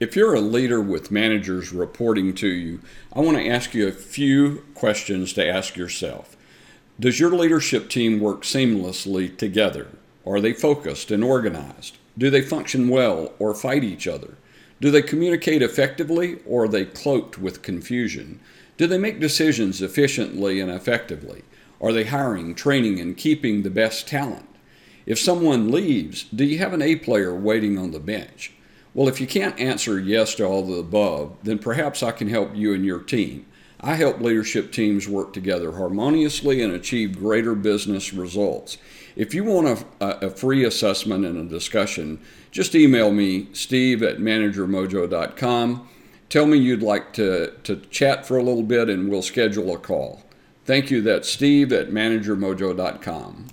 If you're a leader with managers reporting to you, I want to ask you a few questions to ask yourself. Does your leadership team work seamlessly together? Are they focused and organized? Do they function well or fight each other? Do they communicate effectively or are they cloaked with confusion? Do they make decisions efficiently and effectively? Are they hiring, training, and keeping the best talent? If someone leaves, do you have an A player waiting on the bench? Well, if you can't answer yes to all of the above, then perhaps I can help you and your team. I help leadership teams work together harmoniously and achieve greater business results. If you want a, a free assessment and a discussion, just email me, steve at managermojo.com. Tell me you'd like to, to chat for a little bit and we'll schedule a call. Thank you. That's steve at managermojo.com.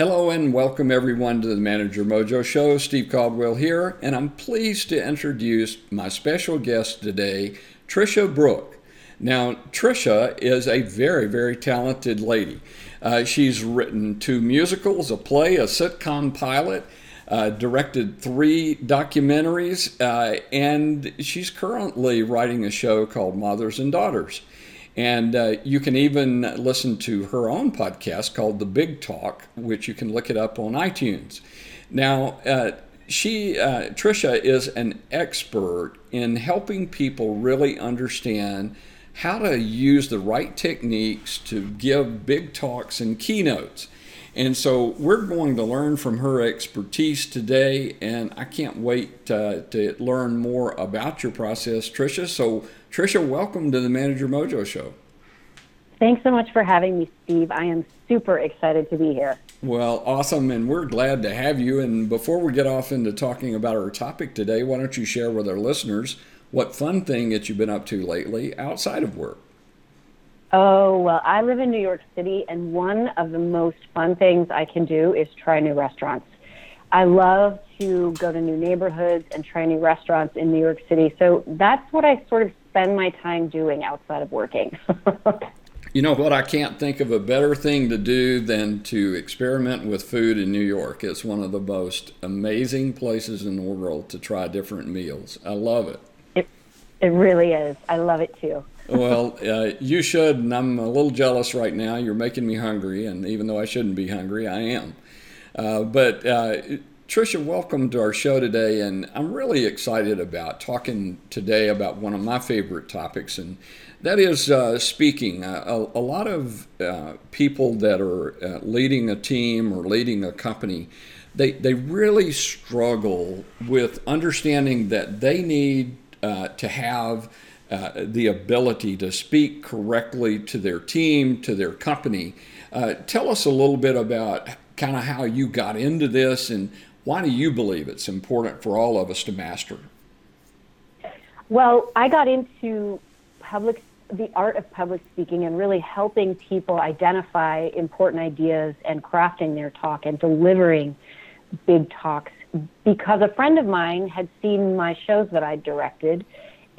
Hello and welcome everyone to the Manager Mojo Show. Steve Caldwell here, and I'm pleased to introduce my special guest today, Trisha Brouk. Now, Trisha is a very, very talented lady. Uh, she's written two musicals, a play, a sitcom pilot, uh, directed three documentaries, uh, and she's currently writing a show called Mothers and Daughters. And uh, you can even listen to her own podcast called The Big Talk, which you can look it up on iTunes. Now, uh, she, uh, Trisha, is an expert in helping people really understand how to use the right techniques to give big talks and keynotes. And so we're going to learn from her expertise today, and I can't wait uh, to learn more about your process, Trisha. So Trisha, welcome to the Manager Mojo Show. Thanks so much for having me, Steve. I am super excited to be here. Well, awesome, and we're glad to have you. And before we get off into talking about our topic today, why don't you share with our listeners what fun thing that you've been up to lately outside of work? Oh, well, I live in New York City, and one of the most fun things I can do is try new restaurants. I love to go to new neighborhoods and try new restaurants in New York City. So that's what I sort of spend my time doing outside of working. you know what? I can't think of a better thing to do than to experiment with food in New York. It's one of the most amazing places in the world to try different meals. I love it. It, it really is. I love it too. Well, uh, you should, and I'm a little jealous right now. You're making me hungry, and even though I shouldn't be hungry, I am. Uh, but uh, Trisha, welcome to our show today, and I'm really excited about talking today about one of my favorite topics, and that is uh, speaking. Uh, a, a, lot of uh, people that are leading a team or leading a company, they, they really struggle with understanding that they need uh, to have uh, the ability to speak correctly to their team, to their company. tell us a little bit about kind of how you got into this and why do you believe it's important for all of us to master? Well, I got into public the art of public speaking and really helping people identify important ideas and crafting their talk and delivering big talks because a friend of mine had seen my shows that I directed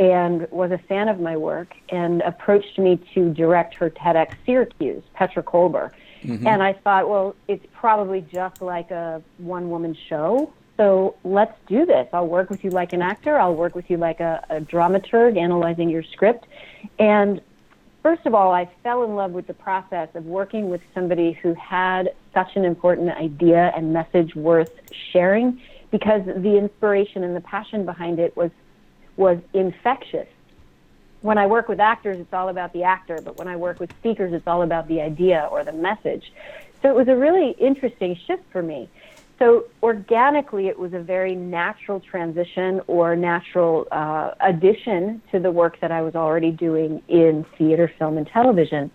and was a fan of my work and approached me to direct her TEDx Syracuse, Petra Kolber. Mm-hmm. And I thought, well, it's probably just like a one woman show. So let's do this. I'll work with you like an actor. I'll work with you like a, a dramaturg analyzing your script. And first of all, I fell in love with the process of working with somebody who had such an important idea and message worth sharing because the inspiration and the passion behind it was was infectious. when I work with actors, it's all about the actor, but when I work with speakers, it's all about the idea or the message. So it was a really interesting shift for me. So organically, it was a very natural transition or natural uh, addition to the work that I was already doing in theater, film, and television.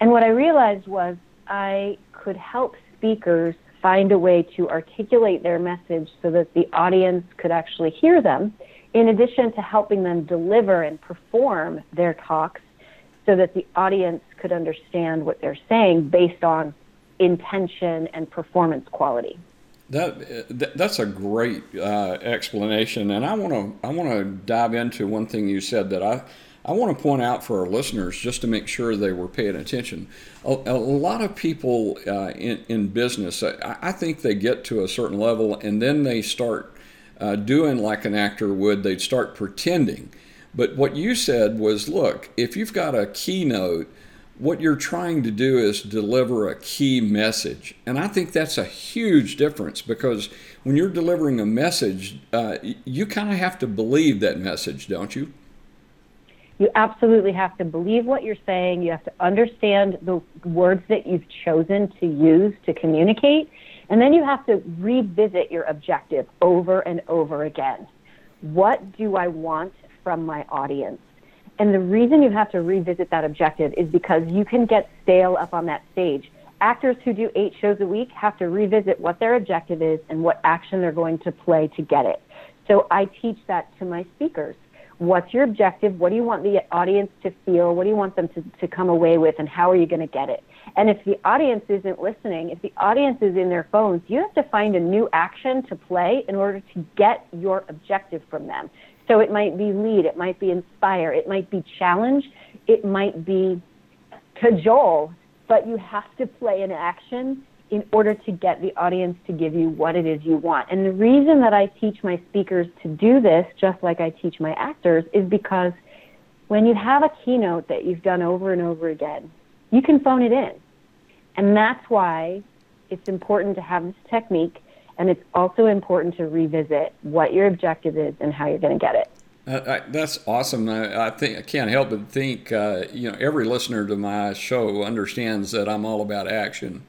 And what I realized was I could help speakers find a way to articulate their message so that the audience could actually hear them, in addition to helping them deliver and perform their talks so that the audience could understand what they're saying based on intention and performance quality. That, that's a great uh, explanation, and I want to I want to dive into one thing you said that I I want to point out for our listeners just to make sure they were paying attention. A, a lot of people uh, in, in business, I, I, think they get to a certain level and then they start uh, doing like an actor would. They'd start pretending. But what you said was, look, if you've got a keynote what you're trying to do is deliver a key message. And I think that's a huge difference because when you're delivering a message, uh, you kind of have to believe that message, don't you? You absolutely have to believe what you're saying. You have to understand the words that you've chosen to use to communicate. And then you have to revisit your objective over and over again. What do I want from my audience? And the reason you have to revisit that objective is because you can get stale up on that stage. Actors who do eight shows a week have to revisit what their objective is and what action they're going to play to get it. So I teach that to my speakers. What's your objective? What do you want the audience to feel? What do you want them to, to come away with? And how are you going to get it? And if the audience isn't listening, if the audience is in their phones, you have to find a new action to play in order to get your objective from them. So it might be lead, it might be inspire, it might be challenge, it might be cajole, but you have to play an action in order to get the audience to give you what it is you want. And the reason that I teach my speakers to do this, just like I teach my actors, is because when you have a keynote that you've done over and over again, you can phone it in. And that's why it's important to have this technique and it's also important to revisit what your objective is and how you're going to get it. Uh, I, that's awesome. I, I, think I can't help but think, uh, you know, every listener to my show understands that I'm all about action.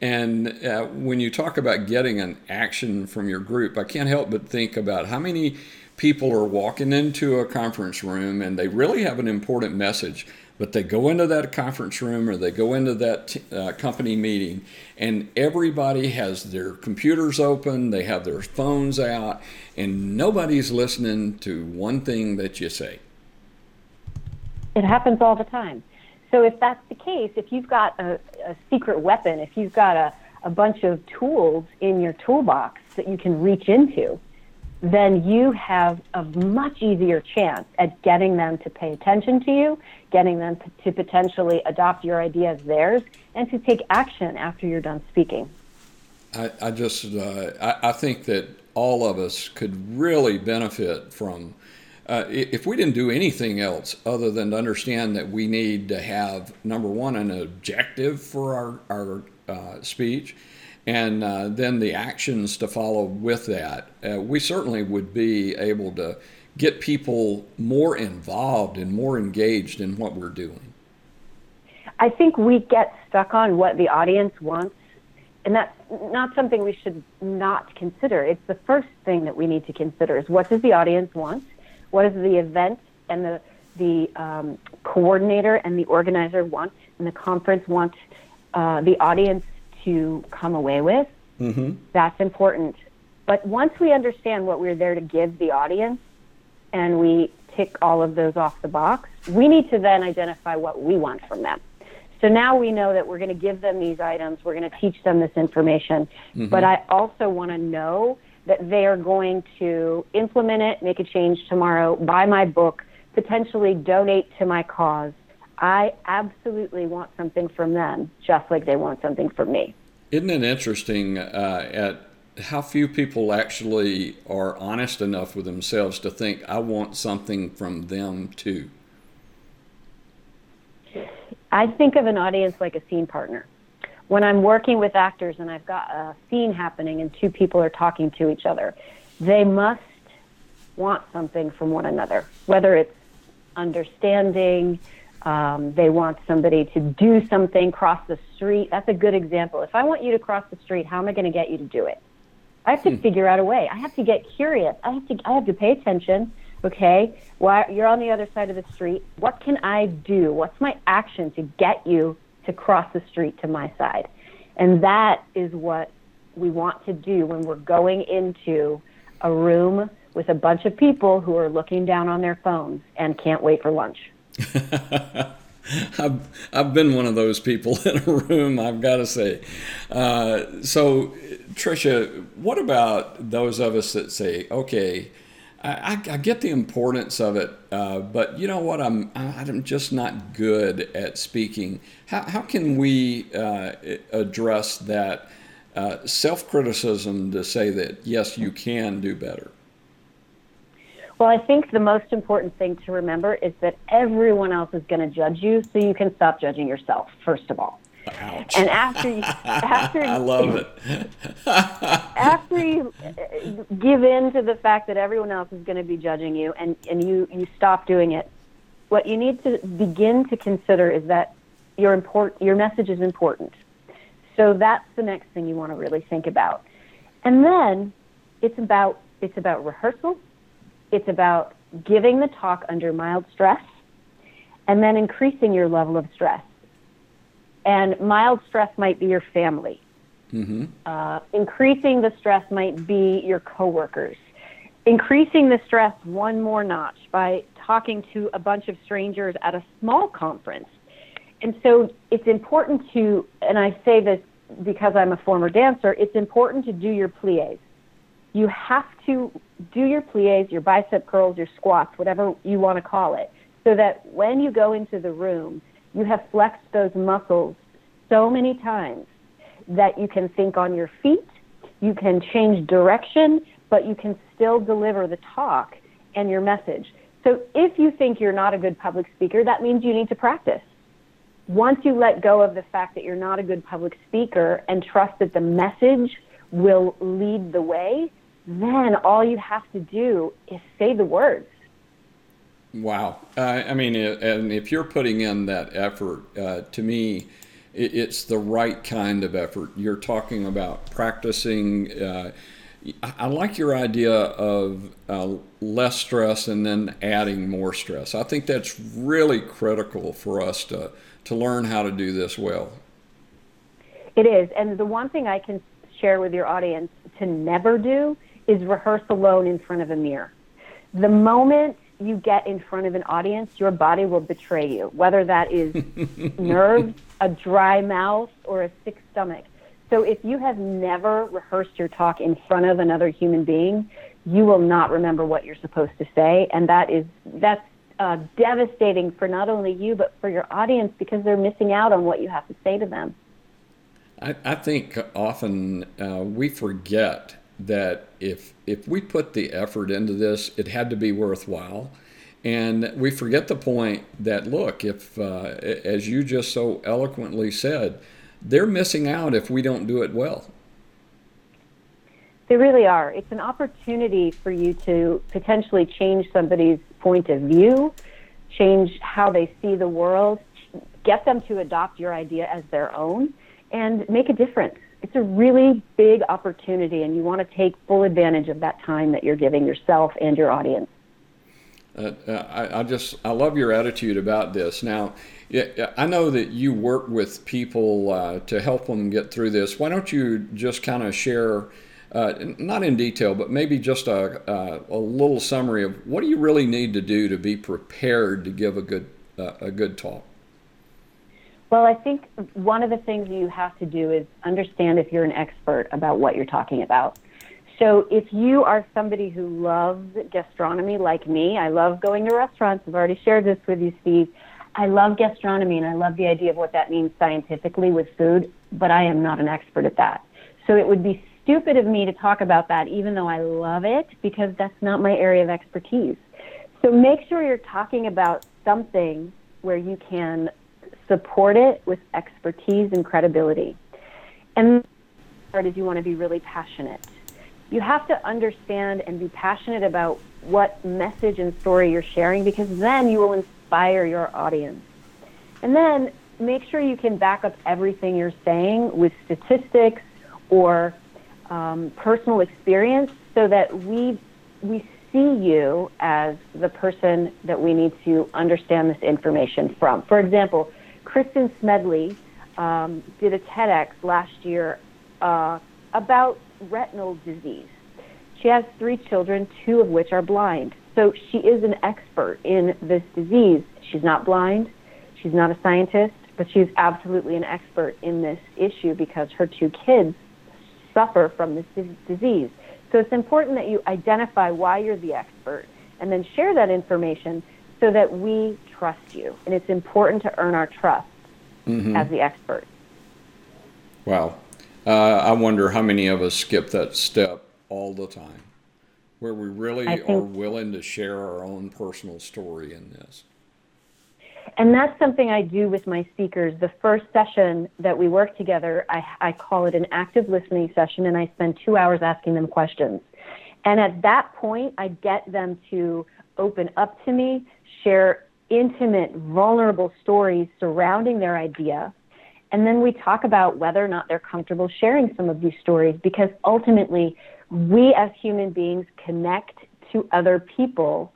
And uh, when you talk about getting an action from your group, I can't help but think about how many people are walking into a conference room and they really have an important message, but they go into that conference room or they go into that uh, company meeting and everybody has their computers open, they have their phones out, and nobody's listening to one thing that you say. It happens all the time. So if that's the case, if you've got a, a secret weapon, if you've got a, a bunch of tools in your toolbox that you can reach into, then you have a much easier chance at getting them to pay attention to you, getting them to potentially adopt your idea as theirs, and to take action after you're done speaking. I, I just uh, I, I, think that all of us could really benefit from uh, if we didn't do anything else other than to understand that we need to have number one an objective for our our uh, speech and uh, then the actions to follow with that. Uh, we certainly would be able to get people more involved and more engaged in what we're doing. I think we get stuck on what the audience wants, and that's not something we should not consider. It's the first thing that we need to consider is what does the audience want? What does the event and the the um, coordinator and the organizer want, and the conference want uh, the audience to come away with. Mm-hmm. That's important. But once we understand what we're there to give the audience and we tick all of those off the box, we need to then identify what we want from them. So now we know that we're going to give them these items, we're going to teach them this information, mm-hmm. but I also want to know that they are going to implement it, make a change tomorrow, buy my book, potentially donate to my cause, I absolutely want something from them, just like they want something from me. Isn't it interesting uh, at how few people actually are honest enough with themselves to think, I want something from them too? I think of an audience like a scene partner. When I'm working with actors and I've got a scene happening and two people are talking to each other, they must want something from one another, whether it's understanding. Um, they want somebody to do something, cross the street. That's a good example. If I want you to cross the street, how am I going to get you to do it? I have to hmm. figure out a way. I have to get curious. I have to. I have to pay attention. Okay, why you're on the other side of the street? What can I do? What's my action to get you to cross the street to my side? And that is what we want to do when we're going into a room with a bunch of people who are looking down on their phones and can't wait for lunch. I've, I've been one of those people in a room, I've got to say. Uh, so, Trisha, what about those of us that say, okay, I, I, get the importance of it, uh, but you know what? I'm I'm just not good at speaking. How, how can we uh, address that uh, self criticism to say that yes, you can do better? Well, I think the most important thing to remember is that everyone else is going to judge you, so you can stop judging yourself, first of all. Ouch. And after you, after I love it. after you uh, give in to the fact that everyone else is going to be judging you, and and you you stop doing it, what you need to begin to consider is that your import your message is important. So that's the next thing you want to really think about, and then it's about it's about rehearsal it's about giving the talk under mild stress and then increasing your level of stress. And mild stress might be your family. Mm-hmm. Uh, increasing the stress might be your coworkers. Increasing the stress one more notch by talking to a bunch of strangers at a small conference. And so it's important to, and I say this because I'm a former dancer, it's important to do your plies you have to do your plies, your bicep curls, your squats, whatever you want to call it, so that when you go into the room, you have flexed those muscles so many times that you can think on your feet, you can change direction, but you can still deliver the talk and your message. So if you think you're not a good public speaker, that means you need to practice. Once you let go of the fact that you're not a good public speaker and trust that the message will lead the way, then all you have to do is say the words. Wow. Uh, I mean, and if you're putting in that effort, uh, to me, it's the right kind of effort. You're talking about practicing. Uh, I like your idea of uh, less stress and then adding more stress. I think that's really critical for us to, to learn how to do this well. It is. And the one thing I can share with your audience to never do is rehearse alone in front of a mirror. The moment you get in front of an audience, your body will betray you, whether that is nerves, a dry mouth, or a sick stomach. So if you have never rehearsed your talk in front of another human being, you will not remember what you're supposed to say, and that is that's uh, devastating for not only you but for your audience because they're missing out on what you have to say to them. I, I think often uh, we forget that if if we put the effort into this, it had to be worthwhile. And we forget the point that look, if uh, as you just so eloquently said, they're missing out if we don't do it well. They really are. It's an opportunity for you to potentially change somebody's point of view, change how they see the world, get them to adopt your idea as their own, and make a difference it's a really big opportunity, and you want to take full advantage of that time that you're giving yourself and your audience. Uh, uh I, I, just I love your attitude about this. Now, I know that you work with people uh, to help them get through this. Why don't you just kind of share, uh, not in detail, but maybe just a, a, a, little summary of what do you really need to do to be prepared to give a good uh, a good talk? Well, I think one of the things you have to do is understand if you're an expert about what you're talking about. So if you are somebody who loves gastronomy like me, I love going to restaurants. I've already shared this with you, Steve. I love gastronomy and I love the idea of what that means scientifically with food, but I am not an expert at that. So it would be stupid of me to talk about that even though I love it because that's not my area of expertise. So make sure you're talking about something where you can support it with expertise and credibility. And part is you want to be really passionate. you have to understand and be passionate about what message and story you're sharing because then you will inspire your audience. And then make sure you can back up everything you're saying with statistics or um, personal experience so that we we see you as the person that we need to understand this information from. For example, Kristen Smedley um, did a TEDx last year uh, about retinal disease. She has three children, two of which are blind. So she is an expert in this disease. She's not blind, she's not a scientist, but she's absolutely an expert in this issue because her two kids suffer from this disease. So it's important that you identify why you're the expert and then share that information so that we trust you. And it's important to earn our trust mm-hmm. as the expert. Wow. Uh, I wonder how many of us skip that step all the time, where we really are willing to share our own personal story in this. And that's something I do with my speakers. The first session that we work together, I, I call it an active listening session, and I spend two hours asking them questions. And at that point, I get them to open up to me, share intimate, vulnerable stories surrounding their idea. And then we talk about whether or not they're comfortable sharing some of these stories because ultimately, we as human beings connect to other people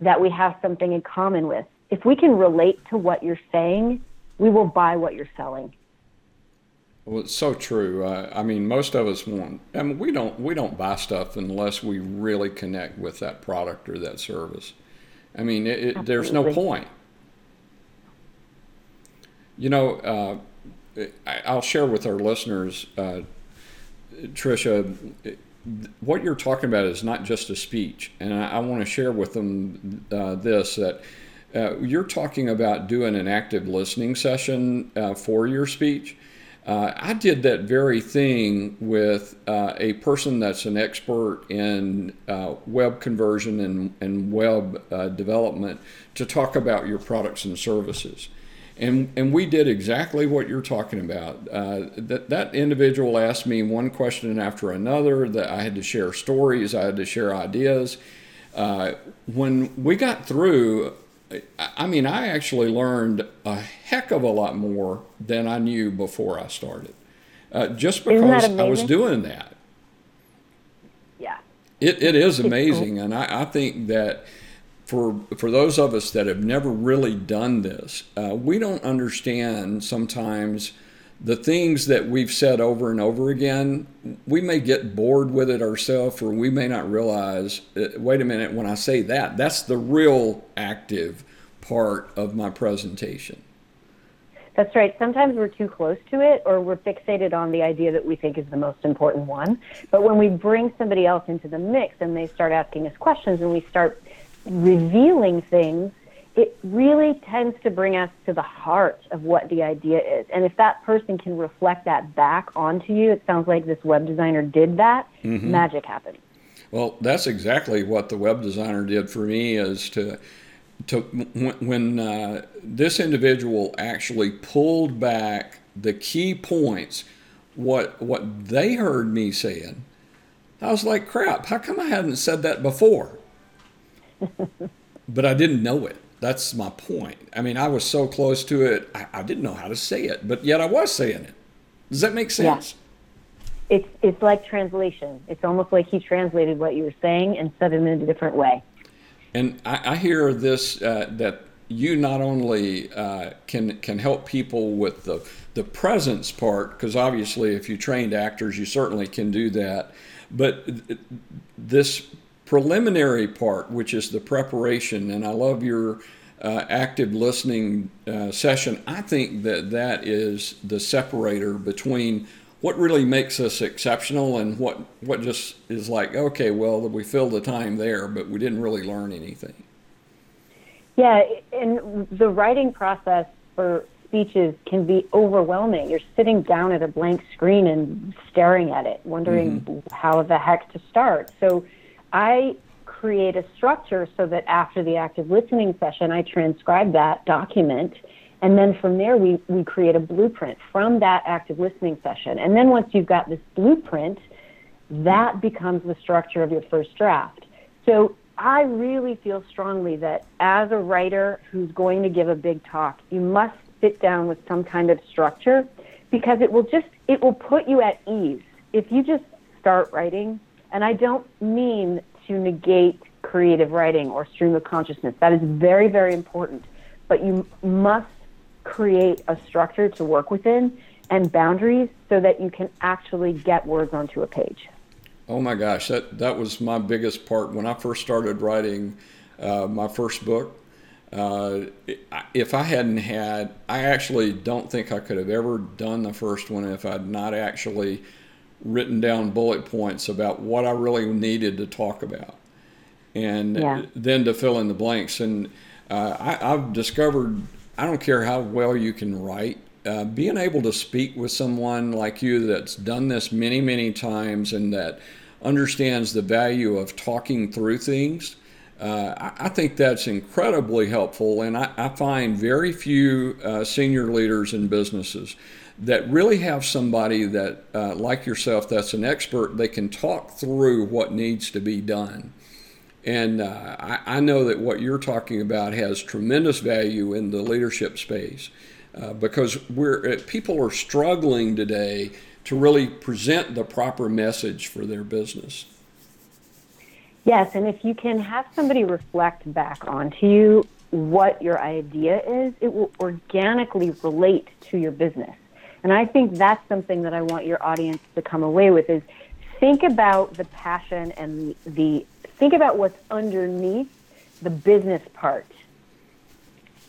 that we have something in common with if we can relate to what you're saying, we will buy what you're selling. Well, it's so true. Uh, I mean, most of us want. I mean, we don't we don't buy stuff unless we really connect with that product or that service. I mean, it, it, there's no point. You know, uh, I, will share with our listeners, uh, Trisha, what you're talking about is not just a speech, and I, I want to share with them uh, this that uh, you're talking about doing an active listening session uh, for your speech. Uh, I did that very thing with uh, a person that's an expert in uh, web conversion and, and web uh, development to talk about your products and services. And, and we did exactly what you're talking about. that, that individual asked me one question after another, that I had to share stories, I had to share ideas. when we got through, I mean, I actually learned a heck of a lot more than I knew before I started, uh, just because I was doing that. Yeah, it, it is amazing, cool. and I, I, think that for for those of us that have never really done this, uh, we don't understand sometimes the things that we've said over and over again, we may get bored with it ourselves, or we may not realize, uh, wait a minute, when I say that, that's the real active part of my presentation. That's right. Sometimes we're too close to it, or we're fixated on the idea that we think is the most important one. But when we bring somebody else into the mix and they start asking us questions and we start revealing things, it really tends to bring us to the heart of what the idea is. And if that person can reflect that back onto you, it sounds like this web designer did that, mm-hmm. magic happens. Well, that's exactly what the web designer did for me is to to when, uh, this individual actually pulled back the key points what what they heard me saying I was like crap how come I hadn't said that before but I didn't know it that's my point. I mean, I was so close to it, I, I, didn't know how to say it, but yet I was saying it. Does that make sense? Yeah. It's it's like translation. It's almost like he translated what you were saying and said it in a different way. And I, I hear this uh, that you not only uh, can can help people with the the presence part, because obviously, if you trained actors, you certainly can do that. But this preliminary part, which is the preparation, and I love your uh, active listening uh, session. I think that that is the separator between what really makes us exceptional and what what just is like okay, well we filled the time there, but we didn't really learn anything. Yeah, and the writing process for speeches can be overwhelming. You're sitting down at a blank screen and staring at it, wondering mm-hmm. how the heck to start. So I create a structure so that after the active listening session, I transcribe that document. And then from there, we, we create a blueprint from that active listening session. And then once you've got this blueprint, that becomes the structure of your first draft. So I really feel strongly that as a writer who's going to give a big talk, you must sit down with some kind of structure because it will just it will put you at ease. If you just start writing, and I don't mean to negate creative writing or stream of consciousness. That is very very important, but you must create a structure to work within and boundaries so that you can actually get words onto a page. Oh my gosh, that that was my biggest part when I first started writing uh, my first book. Uh, if I hadn't had, I actually don't think I could have ever done the first one if I'd not actually written down bullet points about what I really needed to talk about, and yeah. then to fill in the blanks. And uh, I, I've discovered I don't care how well you can write. Uh, being able to speak with someone like you that's done this many, many times and that understands the value of talking through things, uh, I, I, think that's incredibly helpful. And I, I find very few uh, senior leaders in businesses that really have somebody that, uh, like yourself, that's an expert, they can talk through what needs to be done. And uh, I, I, know that what you're talking about has tremendous value in the leadership space uh, because we're, uh, people are struggling today to really present the proper message for their business. Yes, and if you can have somebody reflect back onto you what your idea is, it will organically relate to your business. And I think that's something that I want your audience to come away with is think about the passion and the, think about what's underneath the business part.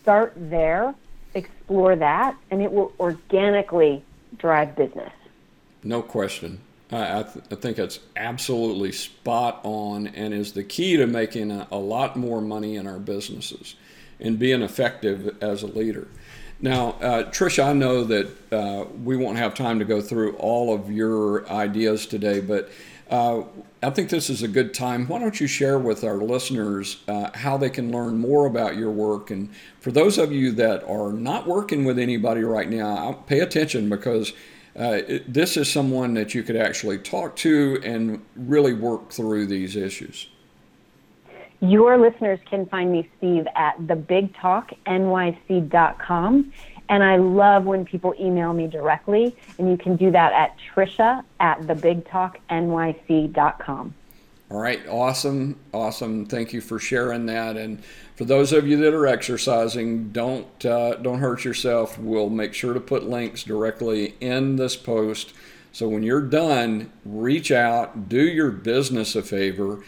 Start there, explore that, and it will organically drive business. No question. I, I, th- I think that's absolutely spot on and is the key to making a, a lot more money in our businesses and being effective as a leader. Now, uh, I know that uh, we won't have time to go through all of your ideas today, but uh, I think this is a good time. Why don't you share with our listeners uh, how they can learn more about your work? And for those of you that are not working with anybody right now, pay attention because uh, it, this is someone that you could actually talk to and really work through these issues. Your listeners can find me, Steve, at thebigtalknyc.com. And I love when people email me directly, and you can do that at trisha at thebigtalknyc.com. All right, awesome, awesome. Thank you for sharing that. And for those of you that are exercising, don't uh, don't hurt yourself. We'll make sure to put links directly in this post. So when you're done, reach out, do your business a favor,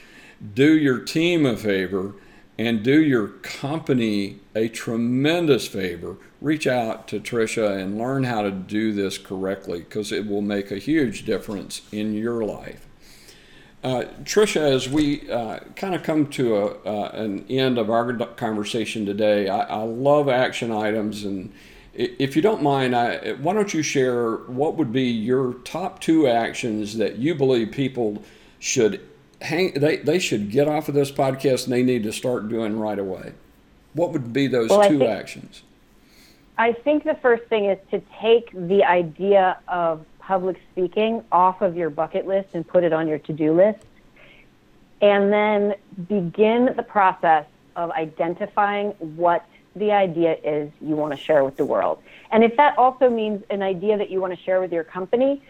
do your team a favor, and do your company a tremendous favor. Reach out to Trisha and learn how to do this correctly because it will make a huge difference in your life. Uh, Trisha, as we uh, kind of come to a, uh, an end of our conversation today, I, I, love action items. And if you don't mind, I, why don't you share what would be your top two actions that you believe people should hang, they, they should get off of this podcast and they need to start doing right away? What would be those well, two think, actions? I think the first thing is to take the idea of public speaking off of your bucket list and put it on your to do list. And then begin the process of identifying what the idea is you want to share with the world. And if that also means an idea that you want to share with your company,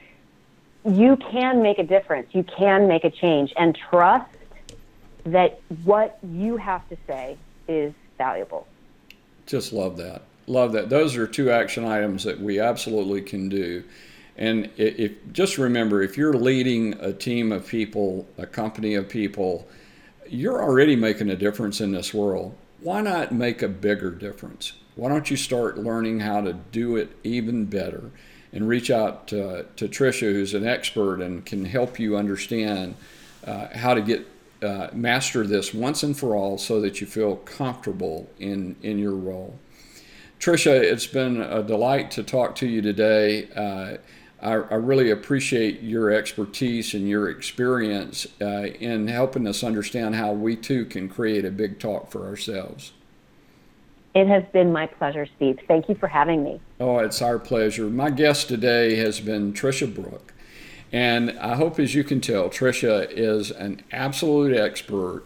you can make a difference. You can make a change and trust that what you have to say is valuable. Just love that. Love that. Those are two action items that we absolutely can do. And if just remember, if you're leading a team of people, a company of people, you're already making a difference in this world. Why not make a bigger difference? Why don't you start learning how to do it even better? And reach out to, to Trisha, who's an expert and can help you understand uh, how to get uh, master this once and for all, so that you feel comfortable in in your role. Trisha, it's been a delight to talk to you today. Uh, I, I, really appreciate your expertise and your experience uh, in helping us understand how we too can create a big talk for ourselves. It has been my pleasure, Steve. Thank you for having me. Oh, it's our pleasure. My guest today has been Trisha Brouk. And I hope, as you can tell, Trisha is an absolute expert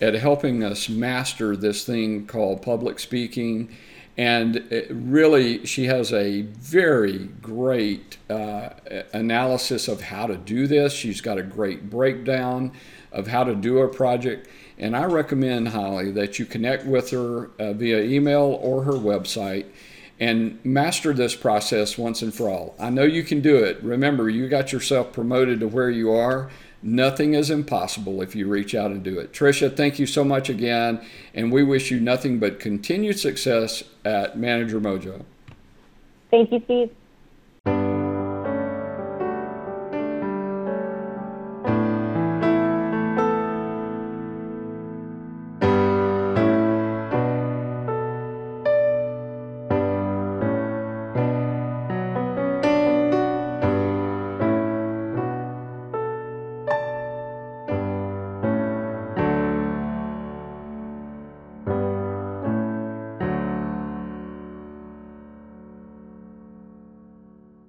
at helping us master this thing called public speaking. And really, she has a very great uh, analysis of how to do this. She's got a great breakdown of how to do a project. And I recommend highly that you connect with her uh, via email or her website and master this process once and for all. I know you can do it. Remember, you got yourself promoted to where you are. Nothing is impossible if you reach out and do it. Trisha, thank you so much again, and we wish you nothing but continued success at Manager Mojo. Thank you, Steve.